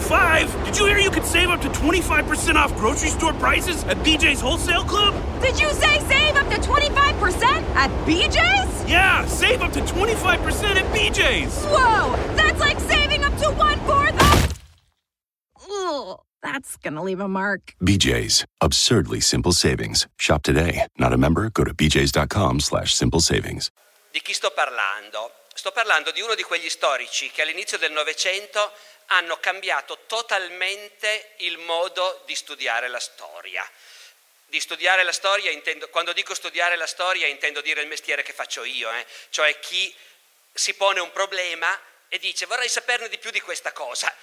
25? Did you hear you could save up to 25% off grocery store prices at BJ's Wholesale Club? Did you say save up to 25% at BJ's? Yeah, save up to 25% at BJ's. Whoa, that's like saving up to one fourth of. Ugh, that's gonna leave a mark. BJ's. Absurdly simple savings. Shop today. Not a member? Go to bjs.com slash simple savings. Di chi sto parlando? Sto parlando di uno di quegli storici che all'inizio del Novecento hanno cambiato totalmente il modo di studiare la storia. Di studiare la storia intendo, quando dico studiare la storia intendo dire il mestiere che faccio io, eh? cioè chi si pone un problema e dice vorrei saperne di più di questa cosa.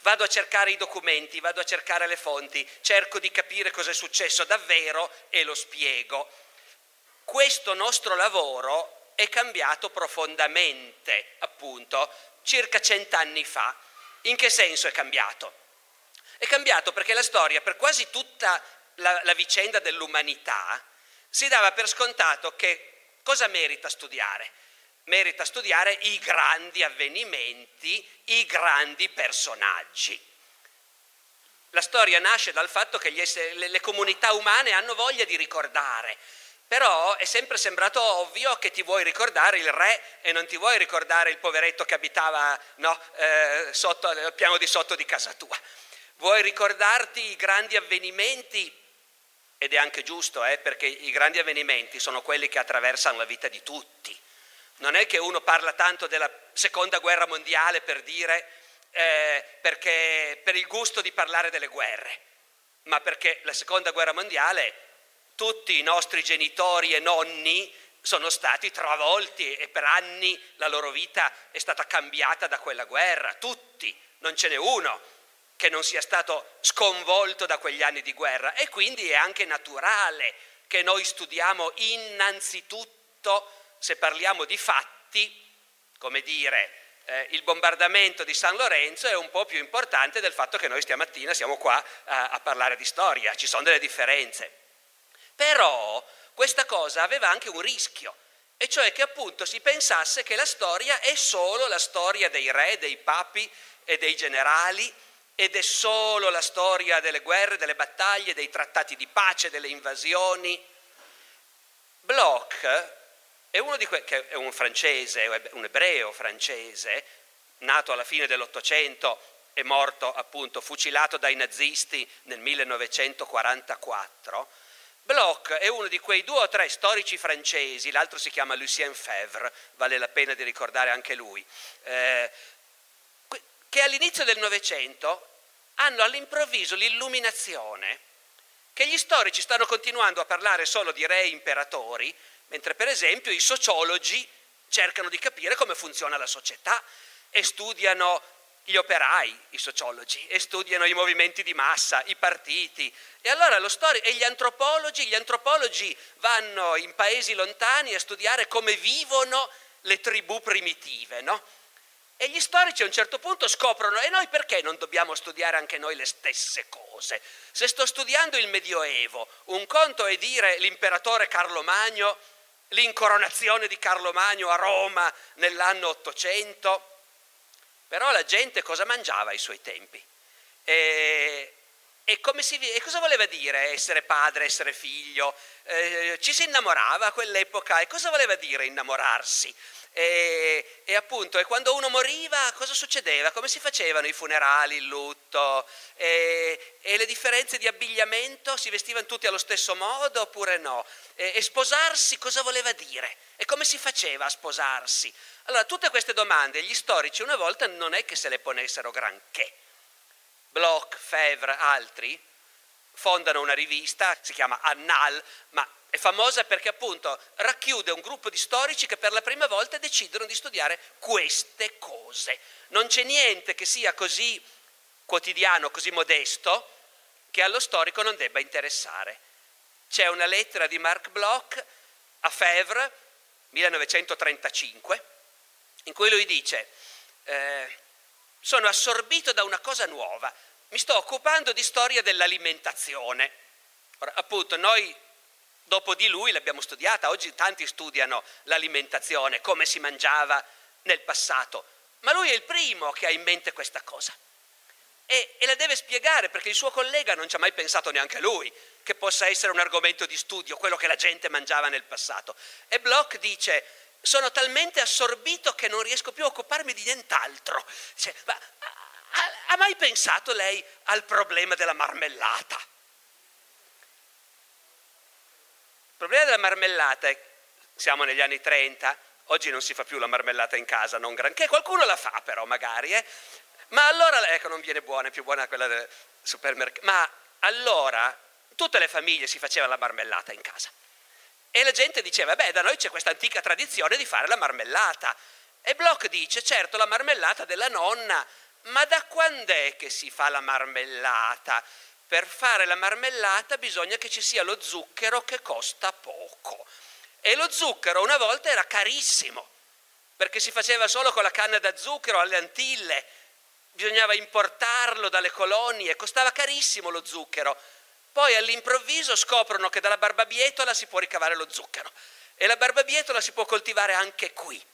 Vado a cercare i documenti, vado a cercare le fonti, cerco di capire cosa è successo davvero e lo spiego. Questo nostro lavoro è cambiato profondamente, appunto, circa cent'anni fa. In che senso è cambiato? È cambiato perché la storia, per quasi tutta la, la vicenda dell'umanità, si dava per scontato che cosa merita studiare? Merita studiare i grandi avvenimenti, i grandi personaggi. La storia nasce dal fatto che esseri, le, le comunità umane hanno voglia di ricordare, però è sempre sembrato ovvio che ti vuoi ricordare il re e non ti vuoi ricordare il poveretto che abitava no, eh, sotto, al piano di sotto di casa tua. Vuoi ricordarti i grandi avvenimenti, ed è anche giusto, eh, perché i grandi avvenimenti sono quelli che attraversano la vita di tutti. Non è che uno parla tanto della seconda guerra mondiale per dire, eh, perché, per il gusto di parlare delle guerre, ma perché la seconda guerra mondiale tutti i nostri genitori e nonni sono stati travolti e per anni la loro vita è stata cambiata da quella guerra, tutti, non ce n'è uno che non sia stato sconvolto da quegli anni di guerra. E quindi è anche naturale che noi studiamo innanzitutto, se parliamo di fatti, come dire, eh, il bombardamento di San Lorenzo è un po' più importante del fatto che noi stamattina siamo qua a, a parlare di storia, ci sono delle differenze. Però questa cosa aveva anche un rischio, e cioè che appunto si pensasse che la storia è solo la storia dei re, dei papi e dei generali, ed è solo la storia delle guerre, delle battaglie, dei trattati di pace, delle invasioni. Bloch è uno di que- che è un francese, un ebreo francese, nato alla fine dell'Ottocento e morto appunto fucilato dai nazisti nel 1944 Bloch è uno di quei due o tre storici francesi, l'altro si chiama Lucien Febvre, vale la pena di ricordare anche lui, eh, che all'inizio del Novecento hanno all'improvviso l'illuminazione che gli storici stanno continuando a parlare solo di re e imperatori, mentre per esempio i sociologi cercano di capire come funziona la società e studiano gli operai, i sociologi, e studiano i movimenti di massa, i partiti. E allora lo stori- e gli antropologi, gli antropologi vanno in paesi lontani a studiare come vivono le tribù primitive, no? E gli storici a un certo punto scoprono, e noi perché non dobbiamo studiare anche noi le stesse cose? Se sto studiando il Medioevo, un conto è dire l'imperatore Carlo Magno, l'incoronazione di Carlo Magno a Roma nell'anno 800, però la gente cosa mangiava ai suoi tempi? E, e, si, e cosa voleva dire essere padre, essere figlio? Eh, ci si innamorava a quell'epoca e cosa voleva dire innamorarsi? E, e, appunto, e quando uno moriva, cosa succedeva? Come si facevano i funerali, il lutto? E, e le differenze di abbigliamento? Si vestivano tutti allo stesso modo oppure no? E, sposarsi cosa voleva dire? E come si faceva a sposarsi? Allora, tutte queste domande gli storici una volta non è che se le ponessero granché. Bloch, Fevre, altri fondano una rivista, si chiama Annal, ma è famosa perché appunto racchiude un gruppo di storici che per la prima volta decidono di studiare queste cose. Non c'è niente che sia così quotidiano, così modesto, che allo storico non debba interessare. C'è una lettera di Marc Bloch a Fèvre, 1935, in cui lui dice, eh, sono assorbito da una cosa nuova, mi sto occupando di storia dell'alimentazione. Ora, appunto, noi dopo di lui l'abbiamo studiata, oggi tanti studiano l'alimentazione, come si mangiava nel passato, ma lui è il primo che ha in mente questa cosa. e, e la deve spiegare perché il suo collega non ci ha mai pensato neanche lui che possa essere un argomento di studio, quello che la gente mangiava nel passato. E Bloch dice, sono talmente assorbito che non riesco più a occuparmi di nient'altro. Dice, ma ha, ha mai pensato lei al problema della marmellata? Il problema della marmellata è, siamo negli anni 30, oggi non si fa più la marmellata in casa, non granché, qualcuno la fa però magari, eh? ma allora, ecco non viene buona, è più buona quella del supermercato, ma allora tutte le famiglie si facevano la marmellata in casa. E la gente diceva, beh, da noi c'è questa antica tradizione di fare la marmellata. E Bloch dice, certo, la marmellata della nonna, ma da quando è che si fa la marmellata? Per fare la marmellata bisogna che ci sia lo zucchero che costa poco. E lo zucchero una volta era carissimo, perché si faceva solo con la canna da zucchero alle Antille, bisognava importarlo dalle colonie, costava carissimo lo zucchero. Poi all'improvviso scoprono che dalla barbabietola si può ricavare lo zucchero e la barbabietola si può coltivare anche qui.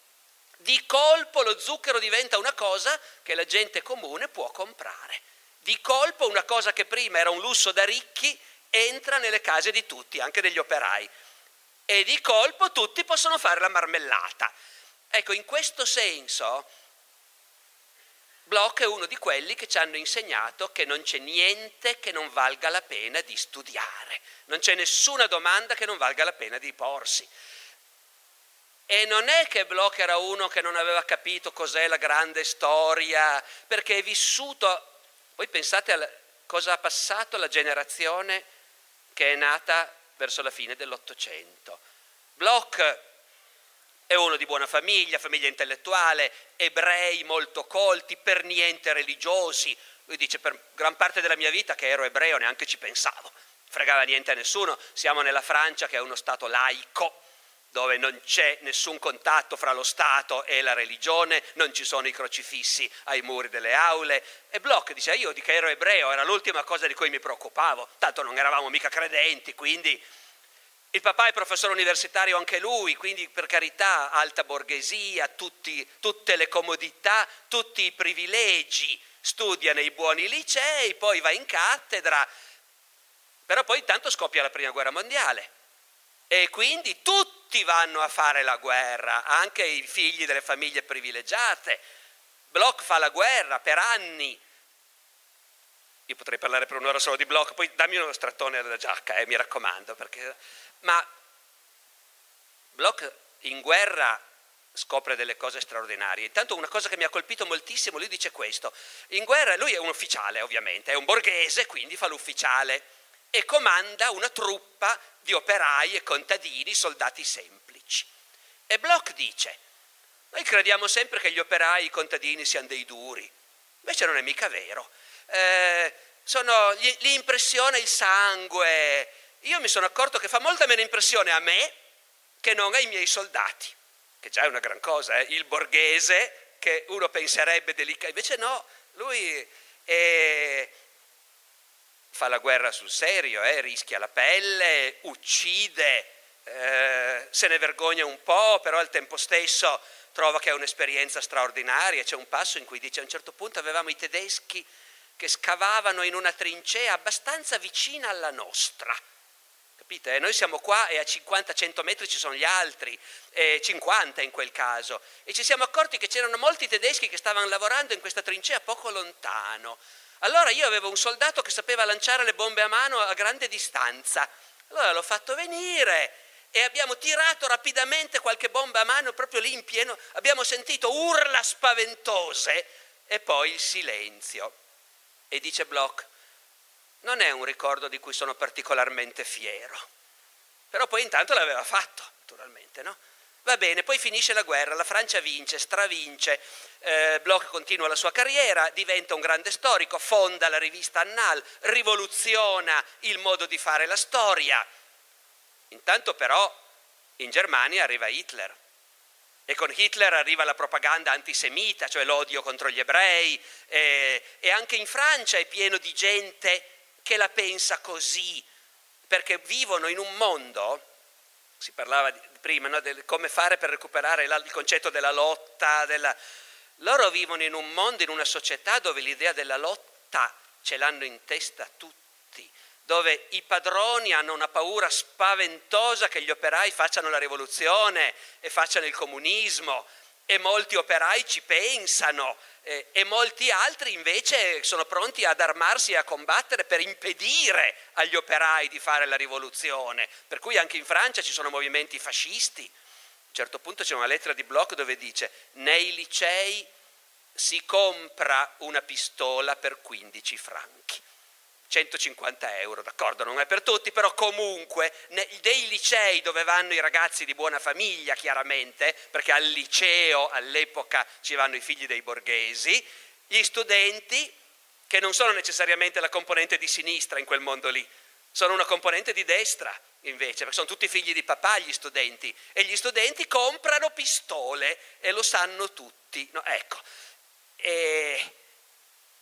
Di colpo lo zucchero diventa una cosa che la gente comune può comprare. Di colpo una cosa che prima era un lusso da ricchi entra nelle case di tutti, anche degli operai. E di colpo tutti possono fare la marmellata. Ecco, in questo senso Bloch è uno di quelli che ci hanno insegnato che non c'è niente che non valga la pena di studiare, non c'è nessuna domanda che non valga la pena di porsi. E non è che Bloch era uno che non aveva capito cos'è la grande storia, perché è vissuto, voi pensate a cosa ha passato la generazione che è nata verso la fine dell'Ottocento. Bloch è uno di buona famiglia, famiglia intellettuale, ebrei molto colti, per niente religiosi. Lui dice per gran parte della mia vita che ero ebreo neanche ci pensavo, fregava niente a nessuno. Siamo nella Francia che è uno Stato laico, dove non c'è nessun contatto fra lo Stato e la religione, non ci sono i crocifissi ai muri delle aule. E Bloch dice, io di che ero ebreo, era l'ultima cosa di cui mi preoccupavo, tanto non eravamo mica credenti, quindi il papà è professore universitario anche lui, quindi per carità alta borghesia, tutti, tutte le comodità, tutti i privilegi, studia nei buoni licei, poi va in cattedra, però poi intanto scoppia la prima guerra mondiale e quindi tutti vanno a fare la guerra, anche i figli delle famiglie privilegiate. Bloch fa la guerra per anni. Io potrei parlare per un'ora solo di Bloch, poi dammi uno strattone della giacca, eh, mi raccomando, perché ma Bloch in guerra scopre delle cose straordinarie. Intanto una cosa che mi ha colpito moltissimo, lui dice questo, in guerra lui è un ufficiale ovviamente, è un borghese, quindi fa l'ufficiale e comanda una truppa di operai e contadini, soldati semplici. E Bloch dice, noi crediamo sempre che gli operai e i contadini siano dei duri, invece non è mica vero. Eh, sono, gli, gli impressiona il sangue, io mi sono accorto che fa molta meno impressione a me che non ai miei soldati, che già è una gran cosa, eh? il borghese che uno penserebbe delicato, invece no, lui è... fa la guerra sul serio, eh? rischia la pelle, uccide, eh, se ne vergogna un po', però al tempo stesso trova che è un'esperienza straordinaria. C'è un passo in cui dice a un certo punto avevamo i tedeschi che scavavano in una trincea abbastanza vicina alla nostra Capite? Noi siamo qua e a 50-100 metri ci sono gli altri, eh, 50 in quel caso, e ci siamo accorti che c'erano molti tedeschi che stavano lavorando in questa trincea poco lontano. Allora io avevo un soldato che sapeva lanciare le bombe a mano a grande distanza. Allora l'ho fatto venire e abbiamo tirato rapidamente qualche bomba a mano proprio lì in pieno. Abbiamo sentito urla spaventose e poi il silenzio. E dice Bloch, non è un ricordo di cui sono particolarmente fiero. Però poi intanto l'aveva fatto, naturalmente, no? Va bene, poi finisce la guerra, la Francia vince, stravince, eh, Bloch continua la sua carriera, diventa un grande storico, fonda la rivista Annal, rivoluziona il modo di fare la storia. Intanto però in Germania arriva Hitler e con Hitler arriva la propaganda antisemita, cioè l'odio contro gli ebrei e, e anche in Francia è pieno di gente che la pensa così, perché vivono in un mondo, si parlava prima, no, di come fare per recuperare il concetto della lotta, della... loro vivono in un mondo, in una società dove l'idea della lotta ce l'hanno in testa tutti, dove i padroni hanno una paura spaventosa che gli operai facciano la rivoluzione e facciano il comunismo e molti operai ci pensano eh, e molti altri invece sono pronti ad armarsi e a combattere per impedire agli operai di fare la rivoluzione. Per cui anche in Francia ci sono movimenti fascisti. A un certo punto c'è una lettera di Bloch dove dice nei licei si compra una pistola per 15 franchi. 150 euro, d'accordo, non è per tutti, però comunque dei licei dove vanno i ragazzi di buona famiglia, chiaramente, perché al liceo all'epoca ci vanno i figli dei borghesi, gli studenti, che non sono necessariamente la componente di sinistra in quel mondo lì, sono una componente di destra invece, perché sono tutti figli di papà gli studenti, e gli studenti comprano pistole e lo sanno tutti. No, ecco. E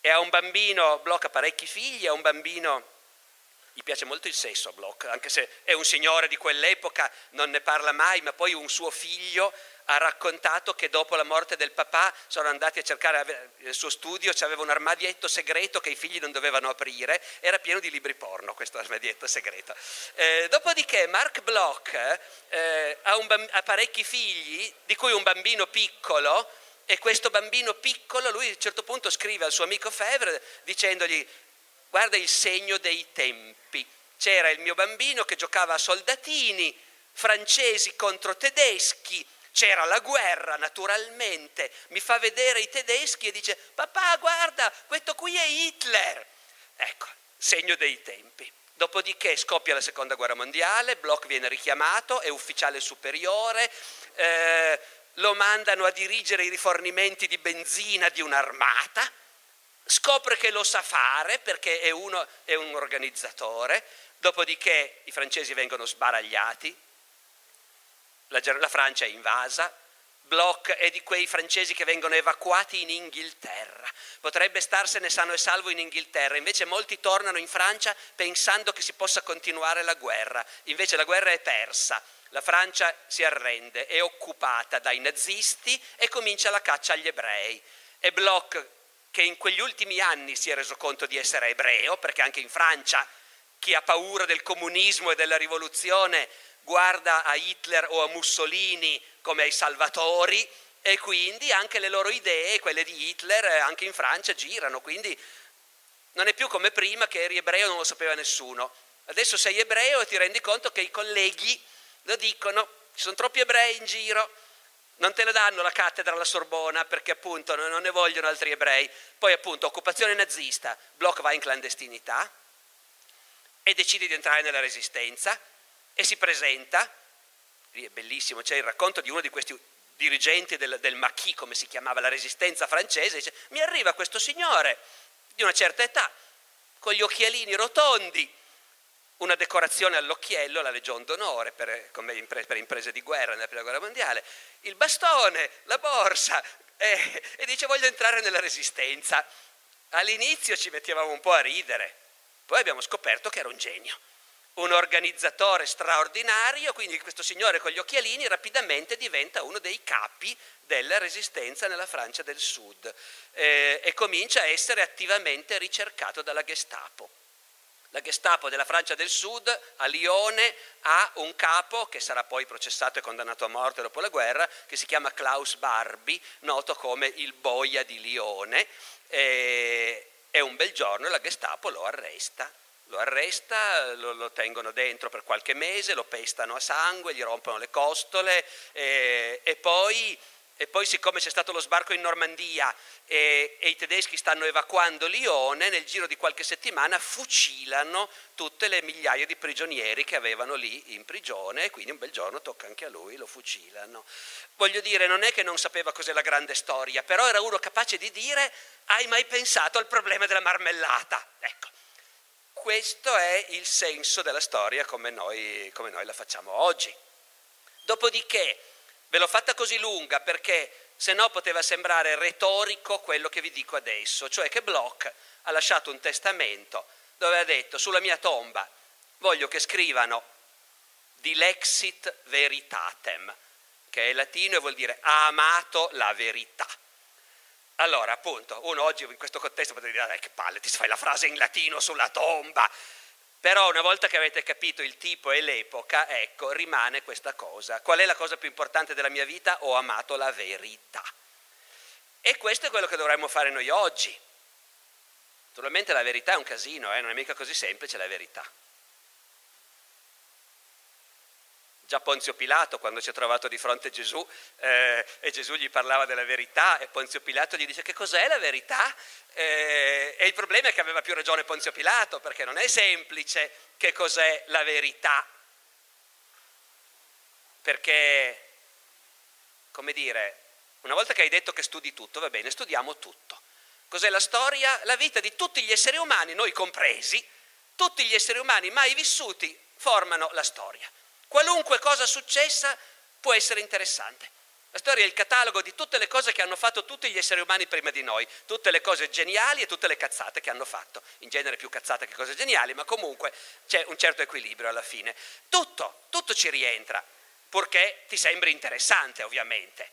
e a un bambino, Bloch ha parecchi figli, a un bambino gli piace molto il sesso a Bloch, anche se è un signore di quell'epoca, non ne parla mai, ma poi un suo figlio ha raccontato che dopo la morte del papà sono andati a cercare il suo studio, c'aveva un armadietto segreto che i figli non dovevano aprire, era pieno di libri porno questo armadietto segreto. Eh, dopodiché Mark Bloch eh, ha, bamb- ha parecchi figli, di cui un bambino piccolo, e questo bambino piccolo, lui a un certo punto scrive al suo amico Fevre dicendogli guarda il segno dei tempi. C'era il mio bambino che giocava a soldatini, francesi contro tedeschi, c'era la guerra naturalmente, mi fa vedere i tedeschi e dice papà guarda, questo qui è Hitler. Ecco, segno dei tempi. Dopodiché scoppia la seconda guerra mondiale, Bloch viene richiamato, è ufficiale superiore, eh, lo mandano a dirigere i rifornimenti di benzina di un'armata, scopre che lo sa fare perché è, uno, è un organizzatore, dopodiché i francesi vengono sbaragliati, la, la Francia è invasa, Bloch è di quei francesi che vengono evacuati in Inghilterra. Potrebbe starsene sano e salvo in Inghilterra, invece molti tornano in Francia pensando che si possa continuare la guerra. Invece la guerra è persa la Francia si arrende, è occupata dai nazisti e comincia la caccia agli ebrei. E Bloch, che in quegli ultimi anni si è reso conto di essere ebreo, perché anche in Francia chi ha paura del comunismo e della rivoluzione guarda a Hitler o a Mussolini come ai salvatori e quindi anche le loro idee, quelle di Hitler, anche in Francia girano, quindi non è più come prima che eri ebreo e non lo sapeva nessuno. Adesso sei ebreo e ti rendi conto che i colleghi lo dicono, ci sono troppi ebrei in giro, non te ne danno la cattedra alla Sorbona perché appunto non ne vogliono altri ebrei. Poi appunto occupazione nazista, Bloch va in clandestinità e decide di entrare nella resistenza e si presenta, lì è bellissimo, c'è il racconto di uno di questi dirigenti del, del Maquis, come si chiamava la resistenza francese, dice mi arriva questo signore di una certa età, con gli occhialini rotondi, una decorazione all'occhiello, la Legion d'Onore per, per, imprese di guerra nella Prima Guerra Mondiale, il bastone, la borsa eh, e dice voglio entrare nella resistenza. All'inizio ci mettevamo un po' a ridere, poi abbiamo scoperto che era un genio, un organizzatore straordinario, quindi questo signore con gli occhialini rapidamente diventa uno dei capi della resistenza nella Francia del Sud eh, e comincia a essere attivamente ricercato dalla Gestapo. La Gestapo della Francia del Sud a Lione ha un capo che sarà poi processato e condannato a morte dopo la guerra, che si chiama Klaus Barbie, noto come il boia di Lione. E, e un bel giorno la Gestapo lo arresta. Lo arresta, lo, lo, tengono dentro per qualche mese, lo pestano a sangue, gli rompono le costole e, e poi e poi siccome c'è stato lo sbarco in Normandia e, e, i tedeschi stanno evacuando Lione, nel giro di qualche settimana fucilano tutte le migliaia di prigionieri che avevano lì in prigione e quindi un bel giorno tocca anche a lui, lo fucilano. Voglio dire, non è che non sapeva cos'è la grande storia, però era uno capace di dire hai mai pensato al problema della marmellata? Ecco, questo è il senso della storia come noi, come noi la facciamo oggi. Dopodiché, Ve l'ho fatta così lunga perché se no poteva sembrare retorico quello che vi dico adesso, cioè che Bloch ha lasciato un testamento dove ha detto sulla mia tomba voglio che scrivano dilexit veritatem, che è latino e vuol dire ha amato la verità. Allora, appunto, uno oggi in questo contesto potrebbe dire, dai che palle, ti fai la frase in latino sulla tomba. Però una volta che avete capito il tipo e l'epoca, ecco, rimane questa cosa. Qual è la cosa più importante della mia vita? Ho amato la verità. E questo è quello che dovremmo fare noi oggi. Naturalmente la verità è un casino, eh? non è mica così semplice la verità. Già Ponzio Pilato, quando si è trovato di fronte a Gesù eh, e Gesù gli parlava della verità e Ponzio Pilato gli dice che cos'è la verità? Eh, e il problema è che aveva più ragione Ponzio Pilato, perché non è semplice che cos'è la verità. Perché, come dire, una volta che hai detto che studi tutto, va bene, studiamo tutto. Cos'è la storia? La vita di tutti gli esseri umani, noi compresi, tutti gli esseri umani mai vissuti formano la storia. Qualunque cosa successa può essere interessante. La storia è il catalogo di tutte le cose che hanno fatto tutti gli esseri umani prima di noi, tutte le cose geniali e tutte le cazzate che hanno fatto. In genere più cazzate che cose geniali, ma comunque c'è un certo equilibrio alla fine. Tutto, tutto ci rientra, purché ti sembri interessante, ovviamente.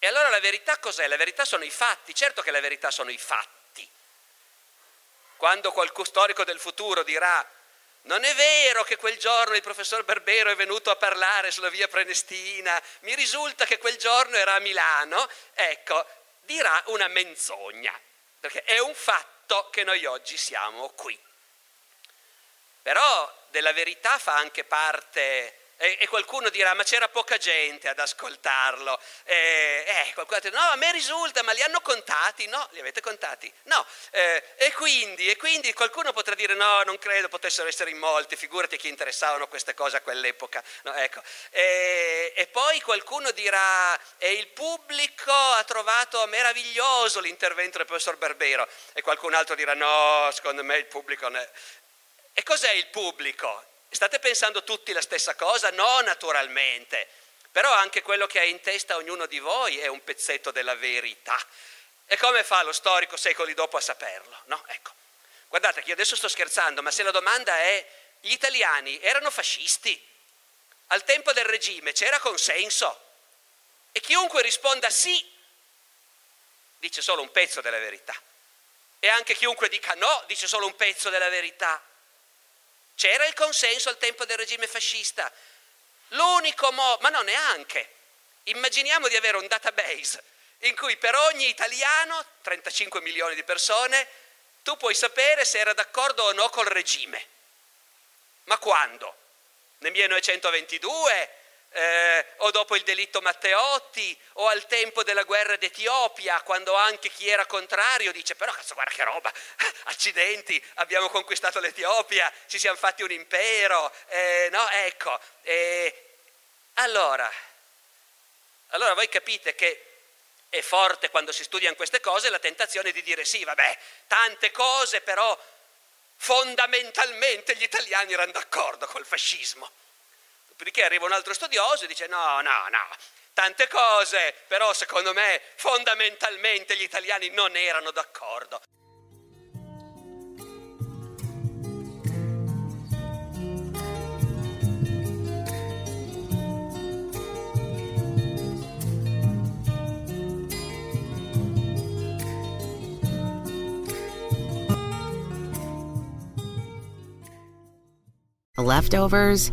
E allora la verità cos'è? La verità sono i fatti, certo che la verità sono i fatti. Quando qualche storico del futuro dirà non è vero che quel giorno il professor Barbero è venuto a parlare sulla via Prenestina, mi risulta che quel giorno era a Milano, ecco, dirà una menzogna, perché è un fatto che noi oggi siamo qui. Però della verità fa anche parte e, qualcuno dirà, ma c'era poca gente ad ascoltarlo. E, eh, qualcuno dirà, no, a me risulta, ma li hanno contati? No, li avete contati? No. Eh, e, quindi, e, quindi, qualcuno potrà dire, no, non credo potessero essere in molti, figurati chi interessavano queste cose a quell'epoca. No, ecco. e, e poi qualcuno dirà, e il pubblico ha trovato meraviglioso l'intervento del professor Barbero. E qualcun altro dirà, no, secondo me il pubblico... Ne... E cos'è il pubblico? State pensando tutti la stessa cosa? No, naturalmente. Però anche quello che ha in testa ognuno di voi è un pezzetto della verità. E come fa lo storico secoli dopo a saperlo? No, ecco. Guardate che io adesso sto scherzando, ma se la domanda è gli italiani erano fascisti? Al tempo del regime c'era consenso? E chiunque risponda sì, dice solo un pezzo della verità. E anche chiunque dica no, dice solo un pezzo della verità. C'era il consenso al tempo del regime fascista. L'unico modo, ma non neanche. Immaginiamo di avere un database in cui per ogni italiano, 35 milioni di persone, tu puoi sapere se era d'accordo o no col regime. Ma quando? Nel 1922? Eh, o dopo il delitto Matteotti o al tempo della guerra d'Etiopia, quando anche chi era contrario dice però cazzo guarda che roba, accidenti, abbiamo conquistato l'Etiopia, ci siamo fatti un impero, eh, no ecco, eh, allora, allora voi capite che è forte quando si studiano queste cose la tentazione di dire sì vabbè, tante cose però fondamentalmente gli italiani erano d'accordo col fascismo. Dopodiché arriva un altro studioso e dice no, no, no, tante cose, però secondo me fondamentalmente gli italiani non erano d'accordo. Leftovers